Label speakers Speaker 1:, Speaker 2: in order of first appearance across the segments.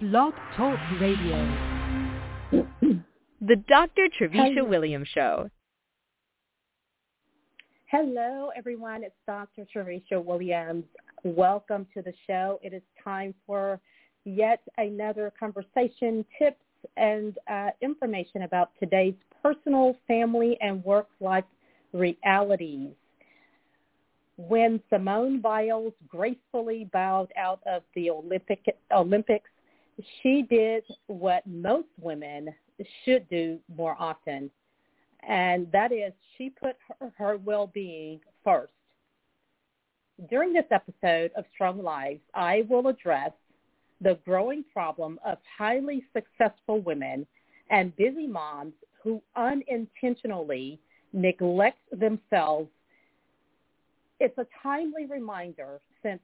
Speaker 1: Blog Talk Radio.
Speaker 2: The Dr. Trevicia Williams Show.
Speaker 3: Hello, everyone. It's Dr. Trevicia Williams. Welcome to the show. It is time for yet another conversation, tips, and uh, information about today's personal, family, and work-life realities. When Simone Biles gracefully bowed out of the Olympic, Olympics, she did what most women should do more often, and that is she put her, her well-being first. During this episode of Strong Lives, I will address the growing problem of highly successful women and busy moms who unintentionally neglect themselves. It's a timely reminder since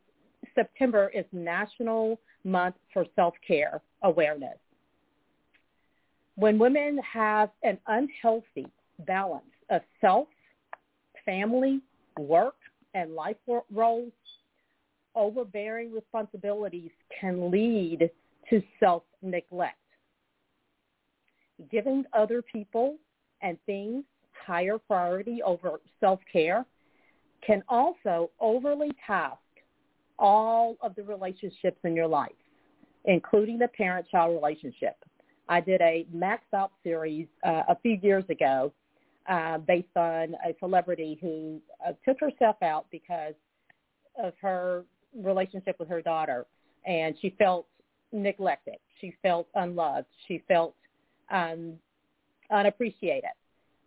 Speaker 3: September is National Month for Self-Care Awareness. When women have an unhealthy balance of self, family, work, and life roles, overbearing responsibilities can lead to self-neglect. Giving other people and things higher priority over self-care can also overly task all of the relationships in your life, including the parent-child relationship. I did a Max Out series uh, a few years ago uh, based on a celebrity who uh, took herself out because of her relationship with her daughter, and she felt neglected. She felt unloved. She felt um, unappreciated.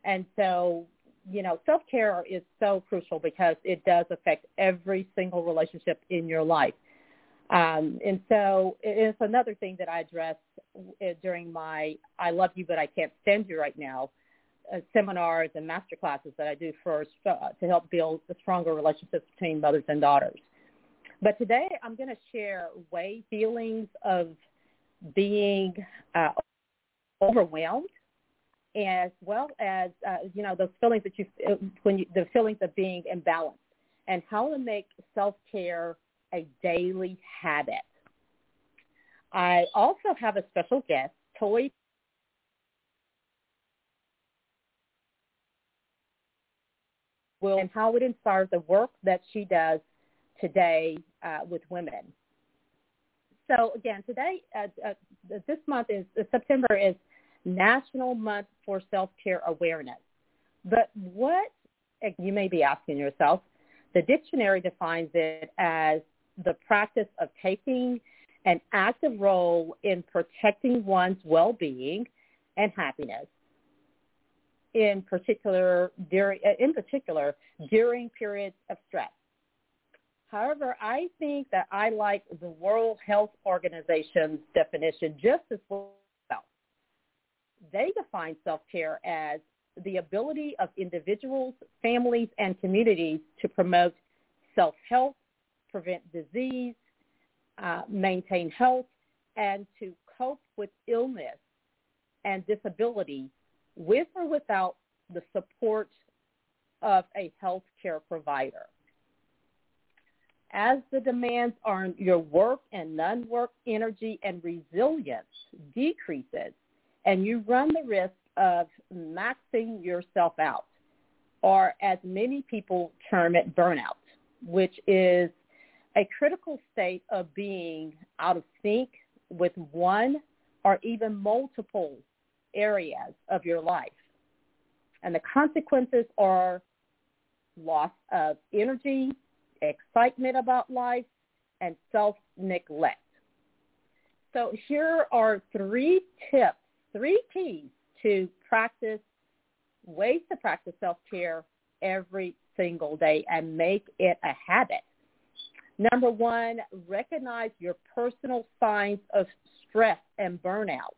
Speaker 3: And so, you know, self-care is so crucial because it does affect every single relationship in your life. Um, and so it's another thing that I address uh, during my I Love You But I Can't Stand You Right Now uh, seminars and master classes that I do for uh, to help build the stronger relationships between mothers and daughters. But today I'm going to share way feelings of being uh, overwhelmed as well as uh, you know those feelings that you uh, when you, the feelings of being imbalanced and how to make self-care a daily habit. I also have a special guest, Toye and how it inspires the work that she does today uh, with women. So again, today, uh, uh, this month is uh, September is National Month for Self-Care Awareness. But what you may be asking yourself, the dictionary defines it as the practice of taking an active role in protecting one's well-being and happiness in particular during uh, in particular during periods of stress. However, I think that I like the World Health Organization's definition just as well. They define self-care as the ability of individuals, families, and communities to promote self-health, prevent disease, uh, maintain health, and to cope with illness and disability with or without the support of a healthcare provider. As the demands on your work and non-work energy and resilience decreases, and you run the risk of maxing yourself out, or as many people term it, burnout, which is a critical state of being out of sync with one or even multiple areas of your life. And the consequences are loss of energy, excitement about life, and self-neglect. So here are three tips, three keys to practice, ways to practice self-care every single day and make it a habit. Number one, recognize your personal signs of stress and burnout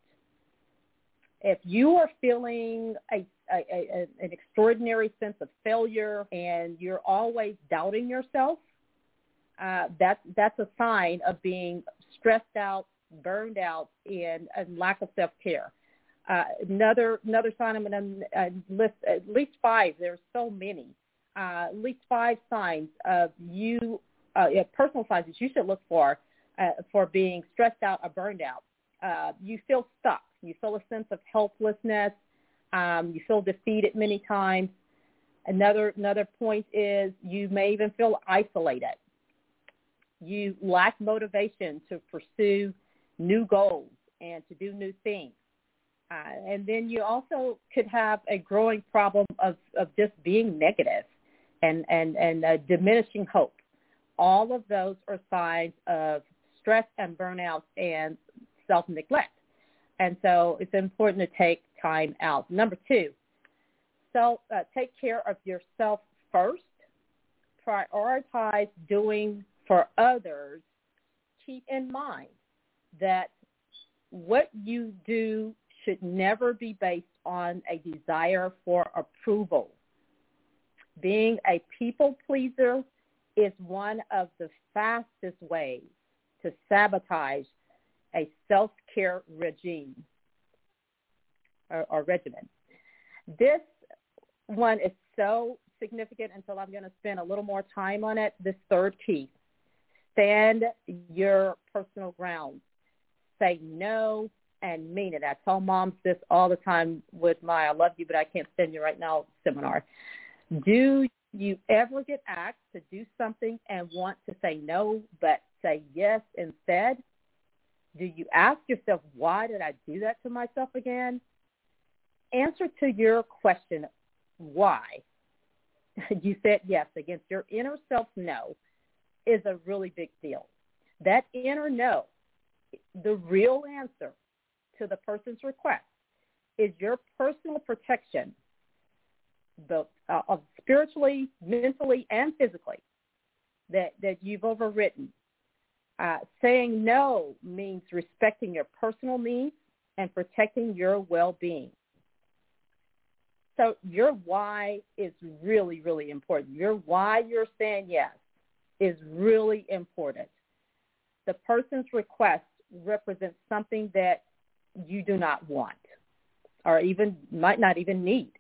Speaker 3: if you are feeling a, a, a, an extraordinary sense of failure and you're always doubting yourself, uh, that's that's a sign of being stressed out, burned out, and a lack of self care. Uh, another another sign I'm going to list at least five. There's so many. Uh, at least five signs of you, uh, personal signs that you should look for uh, for being stressed out or burned out. uh, you feel stuck. You feel a sense of helplessness. Um, you feel defeated many times. Another another point is you may even feel isolated. You lack motivation to pursue new goals and to do new things. Uh, and then you also could have a growing problem of, of just being negative and, and, and uh, diminishing hope. All of those are signs of stress and burnout and self-neglect. And so it's important to take time out. Number two, so uh, take care of yourself first. Prioritize doing for others. Keep in mind that what you do should never be based on a desire for approval. Being a people pleaser is one of the fastest ways to sabotage a self-care regime or, or regimen. This one is so significant until I'm going to spend a little more time on it. This third key, stand your personal ground. Say no and mean it. I tell moms this all the time with my I love you but I can't stand you right now seminar. Do you ever get asked to do something and want to say no but say yes instead? Do you ask yourself, why did I do that to myself again? Answer to your question, why? you said yes against your inner self no is a really big deal. That inner no, the real answer to the person's request is your personal protection the, uh, of spiritually, mentally, and physically that, that you've overwritten. Uh, saying no means respecting your personal needs and protecting your well-being. So your why is really, really important. Your why you're saying yes is really important. The person's request represents something that you do not want or even might not even need.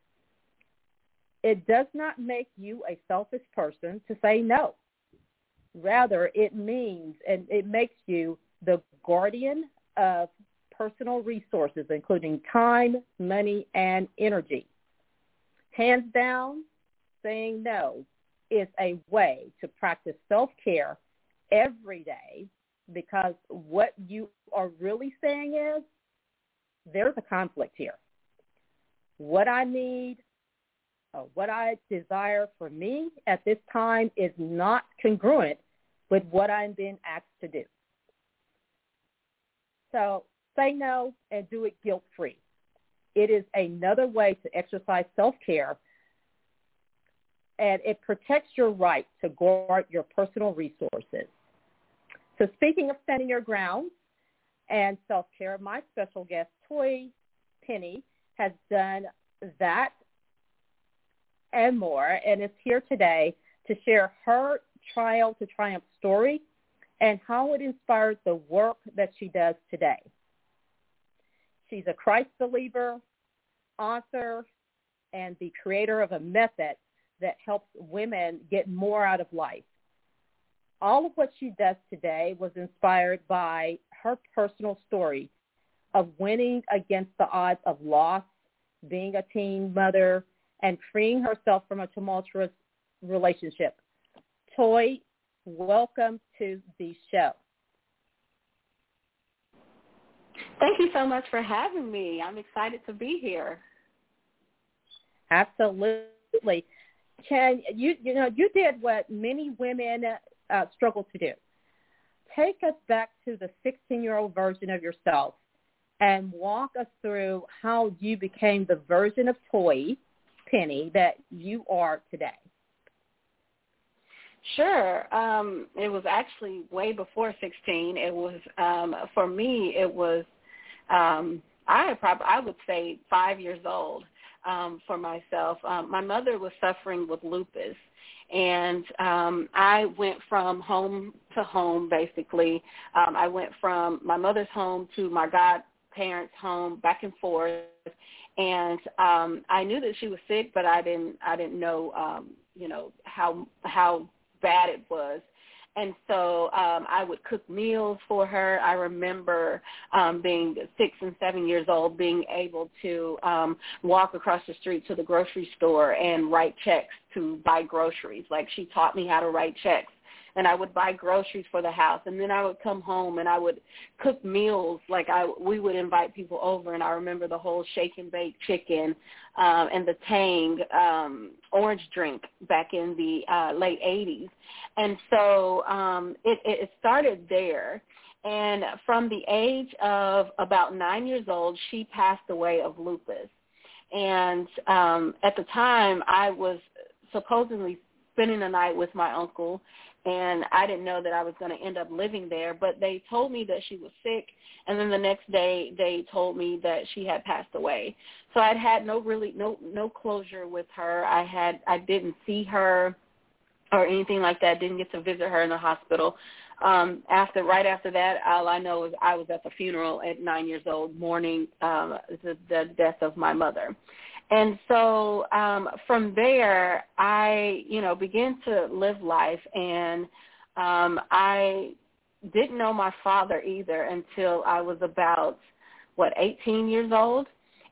Speaker 3: It does not make you a selfish person to say no. Rather, it means and it makes you the guardian of personal resources, including time, money, and energy. Hands down, saying no is a way to practice self-care every day because what you are really saying is there's a conflict here. What I need, what I desire for me at this time is not congruent with what I'm being asked to do. So say no and do it guilt-free. It is another way to exercise self-care and it protects your right to guard your personal resources. So speaking of standing your ground, and self-care. My special guest, Toye Penny, has done that and more and is here today to share her trial to triumph story and how it inspired the work that she does today. She's a Christ believer, author, and the creator of a method that helps women get more out of life all of what she does today was inspired by her personal story of winning against the odds of loss, being a teen mother, and freeing herself from a tumultuous relationship. Toye, welcome to the show.
Speaker 4: Thank you so much for having me. I'm excited to be here.
Speaker 3: Absolutely. Can you you know you did what many women uh, struggle to do. Take us back to the 16-year-old version of yourself and walk us through how you became the version of Toye Penny that you are today.
Speaker 4: Sure. Um, it was actually way before 16. It was um, for me. It was um, I probably I would say five years old um, for myself. Um, my mother was suffering with lupus, and um, I went from home to home basically. Um, I went from my mother's home to my godparents' home, back and forth, and um, I knew that she was sick, but I didn't I didn't know um, you know how how bad it was. And so um, I would cook meals for her. I remember um, being six and seven years old, being able to um, walk across the street to the grocery store and write checks to buy groceries. Like she taught me how to write checks and I would buy groceries for the house and then I would come home and I would cook meals like I we would invite people over and I remember the whole shake and bake chicken um and the Tang um orange drink back in the uh late 80s. And so um it it started there and from the age of about 9 years old she passed away of lupus. And um at the time I was supposedly spending the night with my uncle and I didn't know that I was going to end up living there. But they told me that she was sick, and then the next day they told me that she had passed away. So I'd had no really no no closure with her. I had I didn't see her or anything like that. Didn't get to visit her in the hospital. Um, after right after that, all I know is I was at the funeral at nine years old, mourning um, the, the death of my mother. And so um, from there, I, you know, began to live life, and um, I didn't know my father either until I was about what 18 years old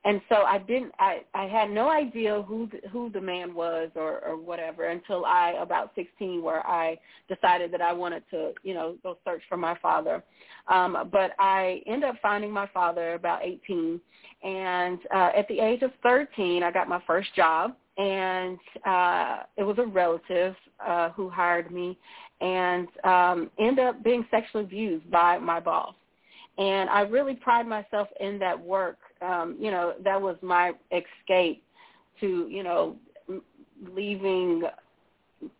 Speaker 4: and so I didn't I I had no idea who the, who the man was or or whatever until I about 16 where I decided that I wanted to you know go search for my father. Um but I ended up finding my father about 18 and uh at the age of 13 I got my first job. And uh it was a relative uh who hired me and um ended up being sexually abused by my boss. And I really pride myself in that work um, you know, that was my escape to, you know, leaving,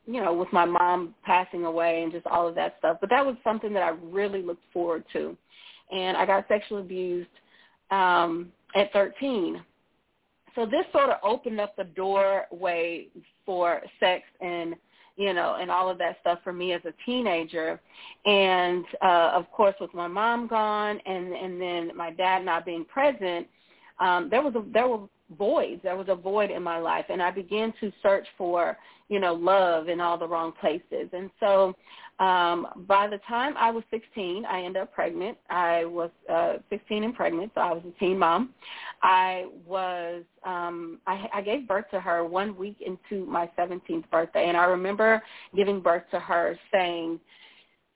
Speaker 4: you know, with my mom passing away and just all of that stuff. But that was something that I really looked forward to. And I got sexually abused um, at 13. So this sort of opened up the doorway for sex and you know, and all of that stuff for me as a teenager. And uh, of course, with my mom gone, and and then my dad not being present, um, there was a there were voids. There was a void in my life, and I began to search for you know love in all the wrong places. And so, um, by the time I was 16, I ended up pregnant. I was uh, 16 and pregnant, so I was a teen mom. I was um, I, I gave birth to her one week into my 17th birthday, and I remember giving birth to her saying,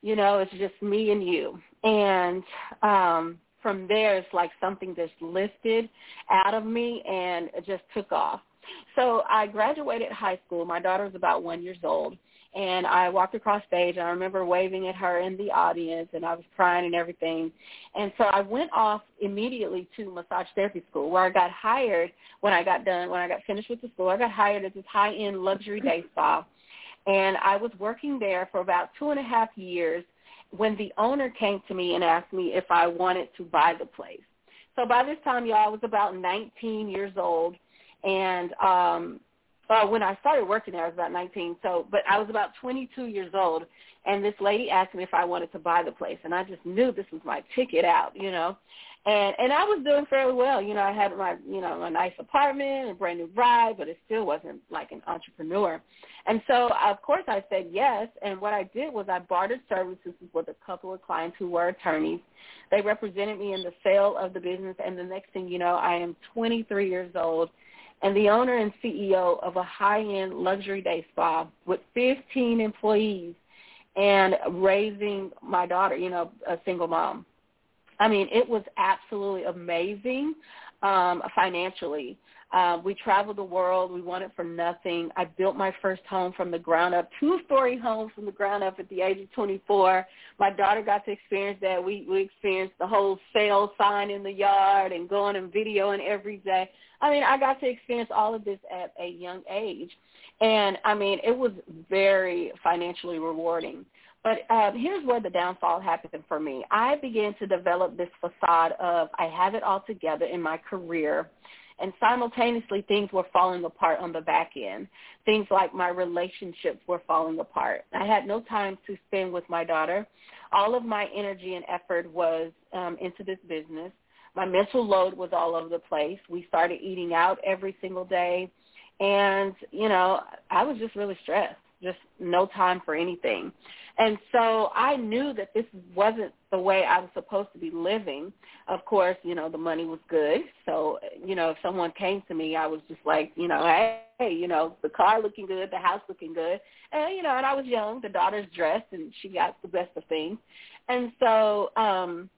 Speaker 4: you know, it's just me and you, and um, from there it's like something just lifted out of me and just took off. So I graduated high school. My daughter was about one years old. And I walked across stage and I remember waving at her in the audience and I was crying and everything. And so I went off immediately to massage therapy school where I got hired when I got done, when I got finished with the school. I got hired at this high-end luxury day spa. And I was working there for about two and a half years when the owner came to me and asked me if I wanted to buy the place. So by this time, y'all, I was about 19 years old, and um, uh, when I started working there, I was about 19. So, but I was about 22 years old, and this lady asked me if I wanted to buy the place, and I just knew this was my ticket out, you know and and I was doing fairly well. You know, I had my you know a nice apartment, a brand new ride, but it still wasn't like an entrepreneur. And so of course I said yes. And what I did was I bartered services with a couple of clients who were attorneys. They represented me in the sale of the business, and the next thing you know, I am 23 years old and the owner and CEO of a high-end luxury day spa with 15 employees and raising my daughter, you know, a single mom. I mean, it was absolutely amazing um, financially. Uh, we traveled the world. We wanted for nothing. I built my first home from the ground up, two-story home from the ground up at the age of 24. My daughter got to experience that. We we experienced the whole sale sign in the yard and going and videoing every day. I mean, I got to experience all of this at a young age, and I mean, it was very financially rewarding. But uh, here's where the downfall happened for me. I began to develop this facade of I have it all together in my career, and simultaneously things were falling apart on the back end. Things like my relationships were falling apart. I had no time to spend with my daughter. All of my energy and effort was um, into this business. My mental load was all over the place. We started eating out every single day. And, you know, I was just really stressed just no time for anything. And so I knew that this wasn't the way I was supposed to be living. Of course, you know, the money was good. So, you know, if someone came to me, I was just like, you know, hey, you know, the car looking good, the house looking good. And, you know, and I was young, the daughter's dressed and she got the best of things. And so, um,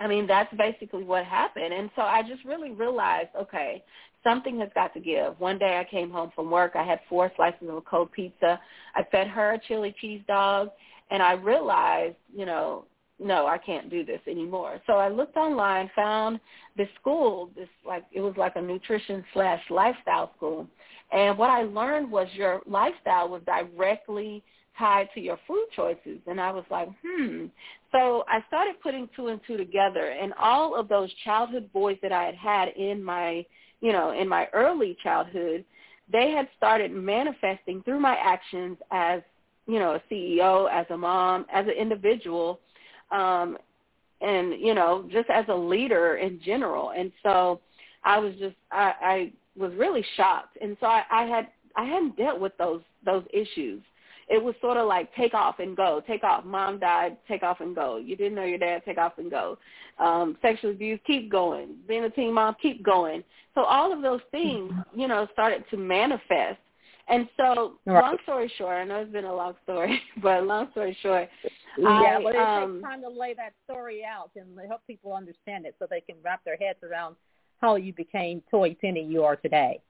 Speaker 4: I mean, that's basically what happened. And so I just really realized, okay, something has got to give. One day I came home from work. I had four slices of a cold pizza. I fed her a chili cheese dog, and I realized, you know, no, I can't do this anymore. So I looked online, found this school, this like it was like a nutrition slash lifestyle school. And what I learned was your lifestyle was directly tied to your food choices. And I was like, hmm. So I started putting two and two together. And all of those childhood boys that I had had in my you know, in my early childhood, they had started manifesting through my actions as, you know, a CEO, as a mom, as an individual, um, and, you know, just as a leader in general. And so I was just, I, I was really shocked. And so I, I had, I hadn't dealt with those, those issues it was sort of like take off and go. Take off. Mom died. Take off and go. You didn't know your dad. Take off and go. Um, sexual abuse. Keep going. Being a teen mom. Keep going. So all of those things, you know, started to manifest. And so, right. long story short, I know it's been a long story, but long story short,
Speaker 3: yeah,
Speaker 4: I,
Speaker 3: well, it
Speaker 4: um,
Speaker 3: takes time to lay that story out and help people understand it so they can wrap their heads around how you became Toye Penny you are today.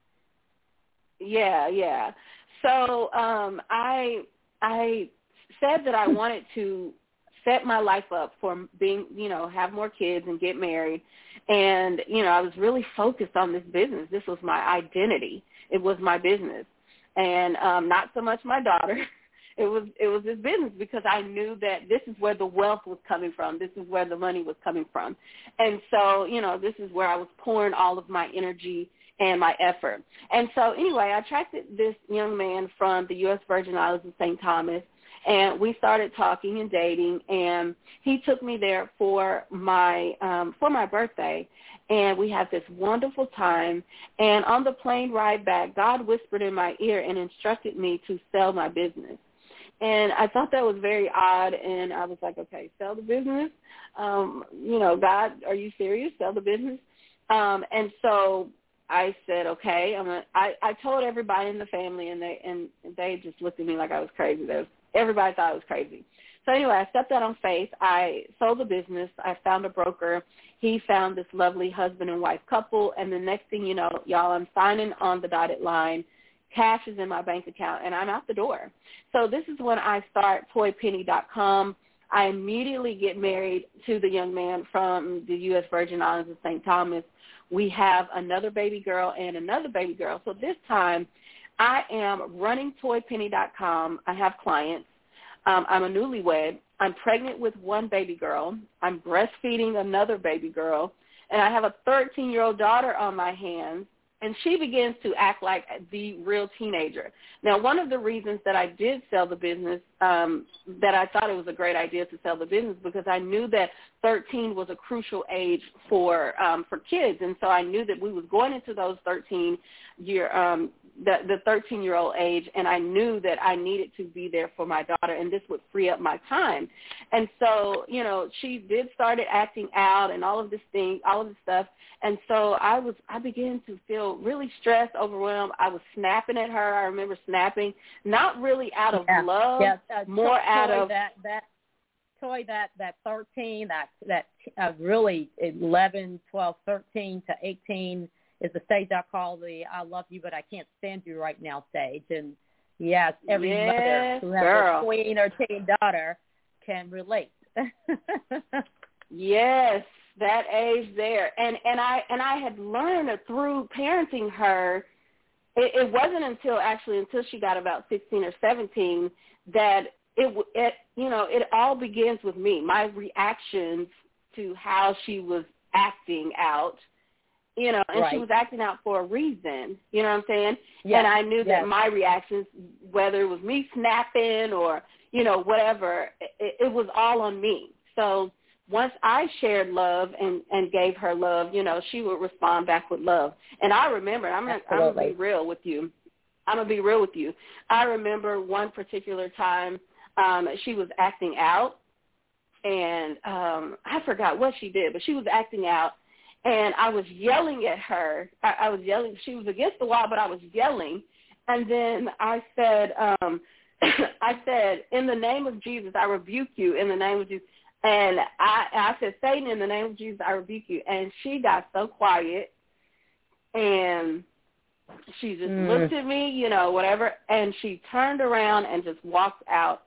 Speaker 4: Yeah, yeah. So um, I I said that I wanted to set my life up for being, you know, have more kids and get married. And, you know, I was really focused on this business. This was my identity. It was my business. And um not so much my daughter. It was it was this business because I knew that this is where the wealth was coming from. This is where the money was coming from. And so, you know, this is where I was pouring all of my energy and my effort. And so anyway, I attracted this young man from the U.S. Virgin Islands of St. Thomas, and we started talking and dating, and he took me there for my um, for my birthday, and we had this wonderful time. And on the plane ride back, God whispered in my ear and instructed me to sell my business. And I thought that was very odd, and I was like, okay, sell the business. Um, you know, God, are you serious? Sell the business. Um, and so I said, okay, I'm gonna, I, I told everybody in the family and they, and they just looked at me like I was crazy. Was, everybody thought I was crazy. So anyway, I stepped out on faith. I sold the business. I found a broker. He found this lovely husband and wife couple. And the next thing you know, y'all, I'm signing on the dotted line. Cash is in my bank account and I'm out the door. So this is when I start toyepenny.com. I immediately get married to the young man from the U.S. Virgin Islands of St. Thomas we have another baby girl and another baby girl. So this time I am running toyepenny.com. I have clients. Um, I'm a newlywed. I'm pregnant with one baby girl. I'm breastfeeding another baby girl. And I have a 13-year-old daughter on my hands and she begins to act like the real teenager. Now, one of the reasons that I did sell the business, um, that I thought it was a great idea to sell the business, because I knew that 13 was a crucial age for um, for kids, and so I knew that we was going into those 13 year um, the the 13 year old age and I knew that I needed to be there for my daughter and this would free up my time. And so, you know, she did started acting out and all of this thing, all of this stuff. And so I was I began to feel really stressed, overwhelmed. I was snapping at her. I remember snapping, not really out of
Speaker 3: yeah.
Speaker 4: love,
Speaker 3: yeah. Uh,
Speaker 4: more out of
Speaker 3: that that toy that that 13 that that uh, really 11 12 13 to 18 is the stage I call the I love you but I can't stand you right now stage. And yes, every
Speaker 4: yes,
Speaker 3: mother who has
Speaker 4: girl.
Speaker 3: a queen or teen daughter can relate.
Speaker 4: yes, that age there. And and I and I had learned through parenting her it, it wasn't until actually until she got about 16 or 17 that it it you know, it all begins with me. My reactions to how she was acting out you know, and
Speaker 3: right.
Speaker 4: she was acting out for a reason. You know what I'm saying?
Speaker 3: Yes.
Speaker 4: And I knew
Speaker 3: yes.
Speaker 4: that my reactions, whether it was me snapping or you know whatever, it, it was all on me. So once I shared love and and gave her love, you know, she would respond back with love. And I remember, I'm gonna, I'm gonna be real with you. I'm gonna be real with you. I remember one particular time um, she was acting out, and um, I forgot what she did, but she was acting out, and I was yelling at her. I, I was yelling. She was against the wall, but I was yelling, and then I said, um, I said, in the name of Jesus, I rebuke you. In the name of Jesus. And I, I said, Satan, in the name of Jesus, I rebuke you. And she got so quiet, and she just mm. looked at me, you know, whatever, and she turned around and just walked out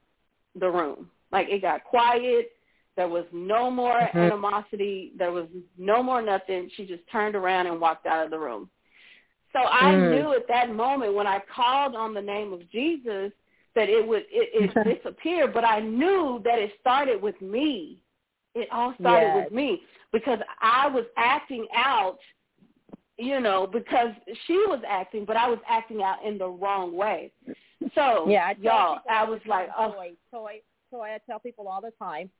Speaker 4: the room. Like it got quiet. There was no more mm-hmm. animosity. There was no more nothing. She just turned around and walked out of the room. So I mm. knew at that moment when I called on the name of Jesus that it would it, it disappear, but I knew that it started with me. It all started yes. with me because I was acting out you know, because she was acting, but I was acting out in the wrong way. So,
Speaker 3: yeah, I
Speaker 4: y'all, I was like, oh.
Speaker 3: Toye, Toye, Toye, I tell people all the time,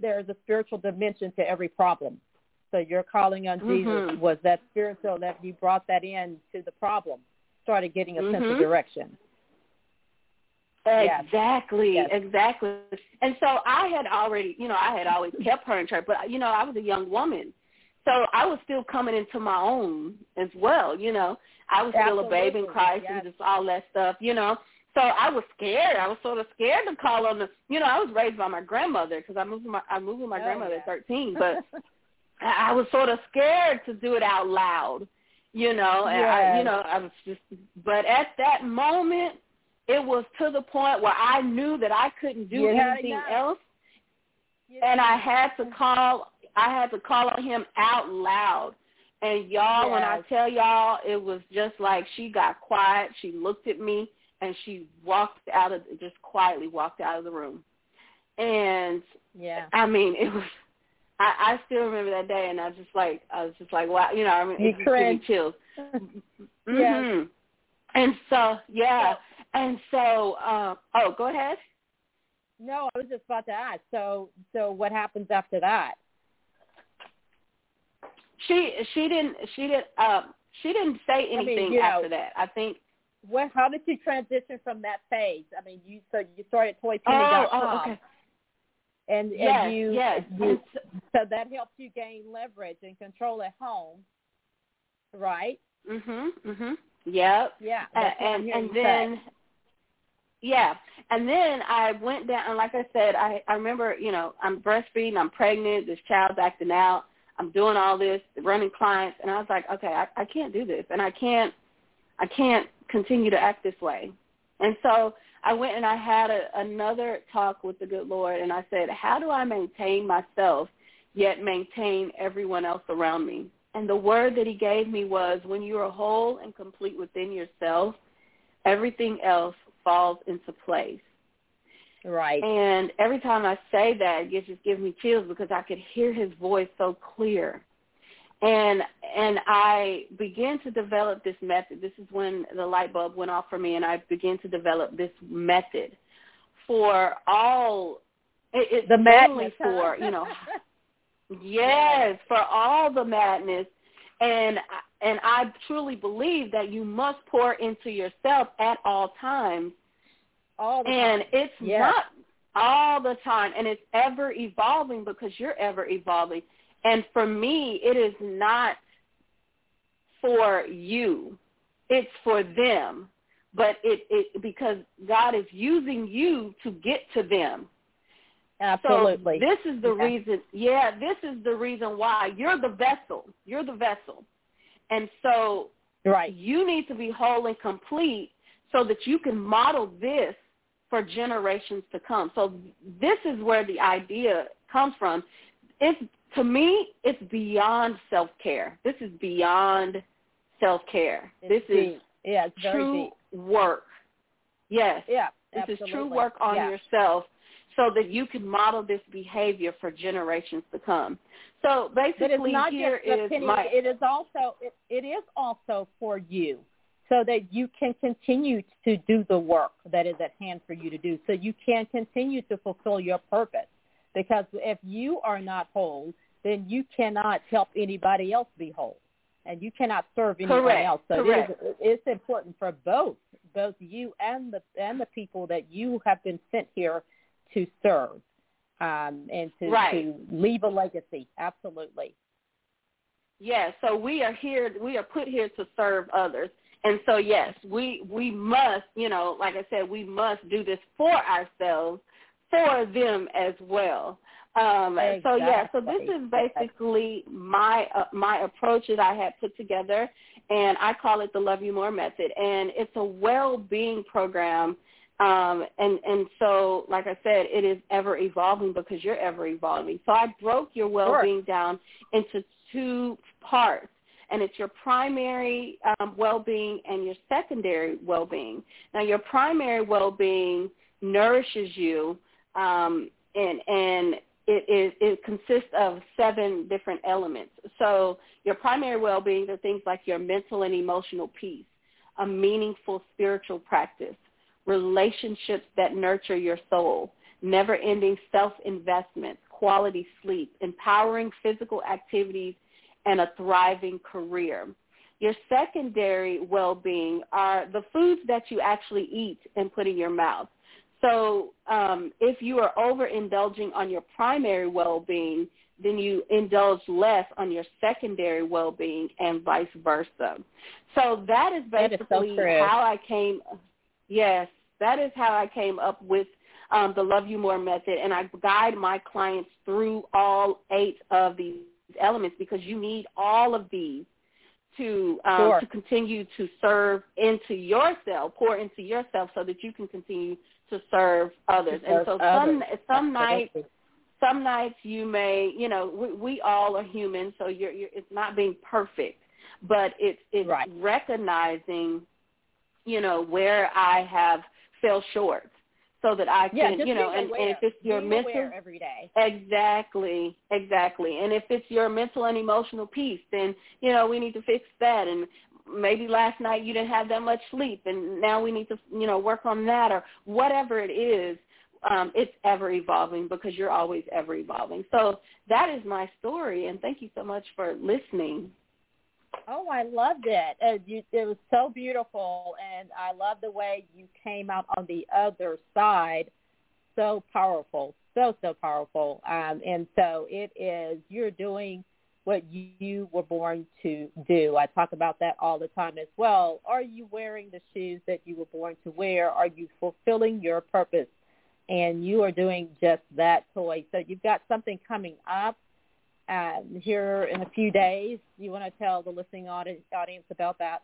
Speaker 3: there's a spiritual dimension to every problem. So your calling on Jesus
Speaker 4: mm-hmm.
Speaker 3: was that spiritual that you brought that in to the problem, started getting a
Speaker 4: mm-hmm.
Speaker 3: sense of direction.
Speaker 4: Exactly,
Speaker 3: yes.
Speaker 4: exactly. And so I had already, you know, I had always kept her in church, but you know, I was a young woman. So I was still coming into my own as well, you know. I was
Speaker 3: Absolutely.
Speaker 4: still a babe in Christ
Speaker 3: yes.
Speaker 4: and just all that stuff, you know. So I was scared. I was sort of scared to call on the, you know, I was raised by my grandmother because I moved with my I moved with my
Speaker 3: oh,
Speaker 4: grandmother
Speaker 3: yeah.
Speaker 4: at 13, but I was sort of scared to do it out loud, you know. And
Speaker 3: yes.
Speaker 4: I, you know, I was just, but at that moment, it was to the point where I knew that I couldn't do
Speaker 3: yeah,
Speaker 4: anything
Speaker 3: yeah.
Speaker 4: else,
Speaker 3: yeah.
Speaker 4: and I had to call I had to call on him out loud. And y'all,
Speaker 3: yes.
Speaker 4: when I tell y'all, it was just like she got quiet. She looked at me and she walked out of just quietly walked out of the room. And
Speaker 3: yeah,
Speaker 4: I mean, it was. I, I still remember that day, and I was just like, I was just like, wow, you know, I mean,
Speaker 3: you
Speaker 4: it just me chills. mm-hmm. And so, yeah, and so, uh, oh, go ahead.
Speaker 3: No, I was just about to ask. So, so what happens after that?
Speaker 4: She she didn't she didn't uh, she didn't say anything
Speaker 3: I mean,
Speaker 4: after
Speaker 3: know,
Speaker 4: that. I think.
Speaker 3: Well, how did you transition from that phase? I mean, you so you started toyepenny.com.
Speaker 4: Oh, oh, okay.
Speaker 3: And
Speaker 4: yes,
Speaker 3: and you,
Speaker 4: yes.
Speaker 3: you so that helped you gain leverage and control at home, right?
Speaker 4: Mhm. Mhm. Yep.
Speaker 3: Yeah.
Speaker 4: And and, and then.
Speaker 3: Say.
Speaker 4: Yeah, and then I went down, and like I said, I I remember, you know, I'm breastfeeding, I'm pregnant, this child's acting out, I'm doing all this, running clients, and I was like, okay, I, I can't do this, and I can't, I can't continue to act this way. And so I went and I had a, another talk with the good Lord, and I said, how do I maintain myself yet maintain everyone else around me? And the word that he gave me was, when you are whole and complete within yourself, everything else falls into place.
Speaker 3: Right.
Speaker 4: And every time I say that, it just gives me chills because I could hear his voice so clear. And and I began to develop this method. This is when the light bulb went off for me, and I began to develop this method for all. It,
Speaker 3: the madness
Speaker 4: for you know. yes, for all the madness, and and I truly believe that you must pour into yourself at all times
Speaker 3: all the
Speaker 4: and
Speaker 3: time.
Speaker 4: it's
Speaker 3: yes.
Speaker 4: not all the time and it's ever evolving because you're ever evolving and for me it is not for you. It's for them. But it it because god is using you to get to them.
Speaker 3: Absolutely.
Speaker 4: So this is the
Speaker 3: yeah.
Speaker 4: reason yeah this is the reason why you're the vessel. You're the vessel. And so
Speaker 3: right.
Speaker 4: you need to be whole and complete so that you can model this for generations to come. So this is where the idea comes from. It's to me, it's beyond self care. This is beyond self care. This
Speaker 3: deep.
Speaker 4: is
Speaker 3: yeah,
Speaker 4: true
Speaker 3: deep.
Speaker 4: work. Yes.
Speaker 3: Yeah.
Speaker 4: This
Speaker 3: absolutely.
Speaker 4: is true work on
Speaker 3: yeah.
Speaker 4: yourself so that you can model this behavior for generations to come. So basically
Speaker 3: but it's not
Speaker 4: here
Speaker 3: just
Speaker 4: is
Speaker 3: penny,
Speaker 4: my
Speaker 3: it is also it, it is also for you so that you can continue to do the work that is at hand for you to do, so you can continue to fulfill your purpose. Because if you are not whole, then you cannot help anybody else be whole. and you cannot serve anyone
Speaker 4: Correct.
Speaker 3: else. So
Speaker 4: Correct.
Speaker 3: it is, it's important for both both you and the and the people that you have been sent here to serve um, and to,
Speaker 4: Right.
Speaker 3: to leave a legacy. Absolutely.
Speaker 4: Yes, so we are here. We are put here to serve others, and so yes, we we must, you know, like I said, we must do this for ourselves, for them as well. Um, So yeah, so this is basically my uh, my approach that I had put together, and I call it the Love You More method, and it's a well-being program. Um, and and so, like I said, it is ever evolving because you're ever evolving. So I broke your well-being down into two parts, and it's your primary um, well-being and your secondary well-being. Now, your primary well-being nourishes you, um, and and it, it, it consists of seven different elements. So your primary well-being are things like your mental and emotional peace, a meaningful spiritual practice, relationships that nurture your soul, never-ending self-investment, quality sleep, empowering physical activities, and a thriving career. Your secondary well-being are the foods that you actually eat and put in your mouth. So um, if you are overindulging on your primary well-being, then you indulge less on your secondary well-being and vice versa. So that is
Speaker 3: That is so
Speaker 4: basically how I came. Yes, that is how I came up with um, the Love You More method, and I guide my clients through all eight of these elements because you need all of these to um,
Speaker 3: Sure.
Speaker 4: to continue to serve into yourself, pour into yourself, so that you can continue to serve others. and
Speaker 3: serve
Speaker 4: so some
Speaker 3: others.
Speaker 4: some nights some nights you may you know we, we all are human, so you're, you're it's not being perfect, but it's it's
Speaker 3: Right.
Speaker 4: recognizing you know where I have fell short, so that I can
Speaker 3: just
Speaker 4: you know and, and if it's your
Speaker 3: being
Speaker 4: mental
Speaker 3: every day.
Speaker 4: Exactly, exactly. And if it's your mental and emotional piece, then you know we need to fix that. And maybe last night you didn't have that much sleep, and now we need to you know work on that or whatever it is. Um, it's ever evolving because you're always ever evolving. So that is my story, and thank you so much for listening.
Speaker 3: Oh, I loved it. Uh, it was so beautiful, and I love the way you came out on the other side. So powerful, so so powerful. Um, and so it is. You're doing what you were born to do. I talk about that all the time as well. Are you wearing the shoes that you were born to wear? Are you fulfilling your purpose? And you are doing just that, Toye. So you've got something coming up um, here in a few days. You want to tell the listening audience, audience about that?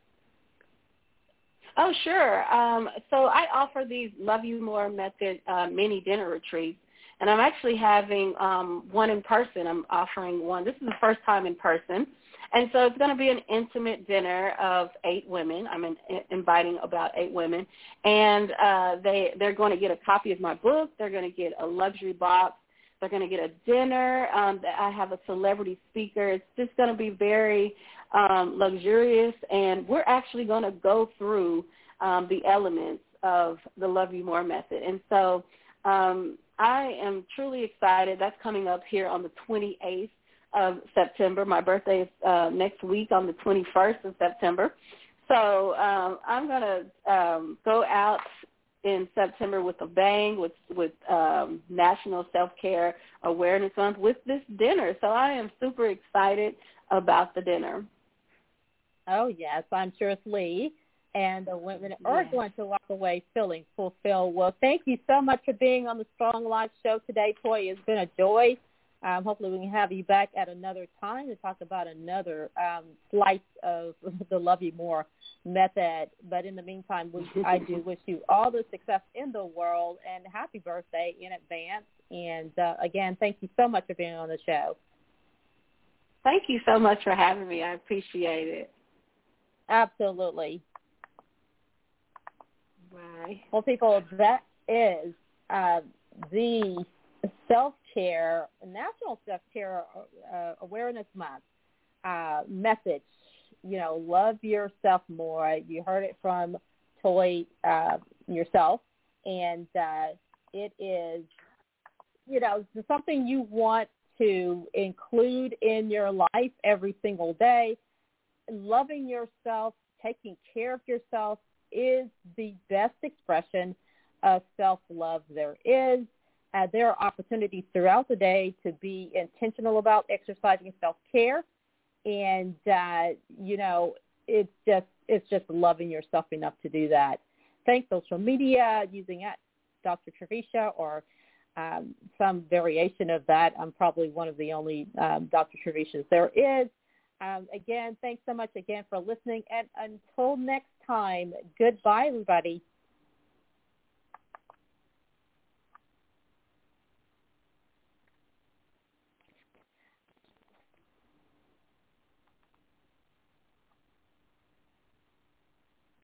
Speaker 4: Oh, sure. Um, so I offer these Love You More Method uh, mini dinner retreats, and I'm actually having um, one in person. I'm offering one. This is the first time in person, and so it's going to be an intimate dinner of eight women. I'm in, inviting about eight women, and uh, they they're going to get a copy of my book. They're going to get a luxury box. They're going to get a dinner. Um, I have a celebrity speaker. It's just going to be very um, luxurious, and we're actually going to go through um, the elements of the Love You More method. And so um, I am truly excited. That's coming up here on the 28th of September. My birthday is uh, next week on the 21st of September. So um, I'm going to um, go out in September with a bang with with um, National Self Care Awareness Month with this dinner. So I am super excited about the dinner.
Speaker 3: Oh yes, I'm sure it's Lee. And the women are
Speaker 4: Yes.
Speaker 3: going to walk away feeling fulfilled. Well, thank you so much for being on the Strong Life Show today, Toye. It's been a joy. Um, hopefully we can have you back at another time to talk about another um, slice of the Love You More method. But in the meantime, we, I do wish you all the success in the world and happy birthday in advance. And uh, again, thank you so much for being on the show.
Speaker 4: Thank you so much for having me. I appreciate it.
Speaker 3: Absolutely. Well, people, that is uh, the self-care, National Self-Care uh, Awareness Month uh, message. You know, love yourself more. You heard it from Toye uh, yourself, and uh, it is, you know, something you want to include in your life every single day. loving yourself, taking care of yourself is the best expression of self-love there is. Uh, there are opportunities throughout the day to be intentional about exercising self-care, and uh, you know it's just it's just loving yourself enough to do that. Thank social media using at Dr. Trevicia or um, some variation of that. I'm probably one of the only um, Dr. Trevicias there is. Um, again, thanks so much again for listening. And until next time, goodbye, everybody.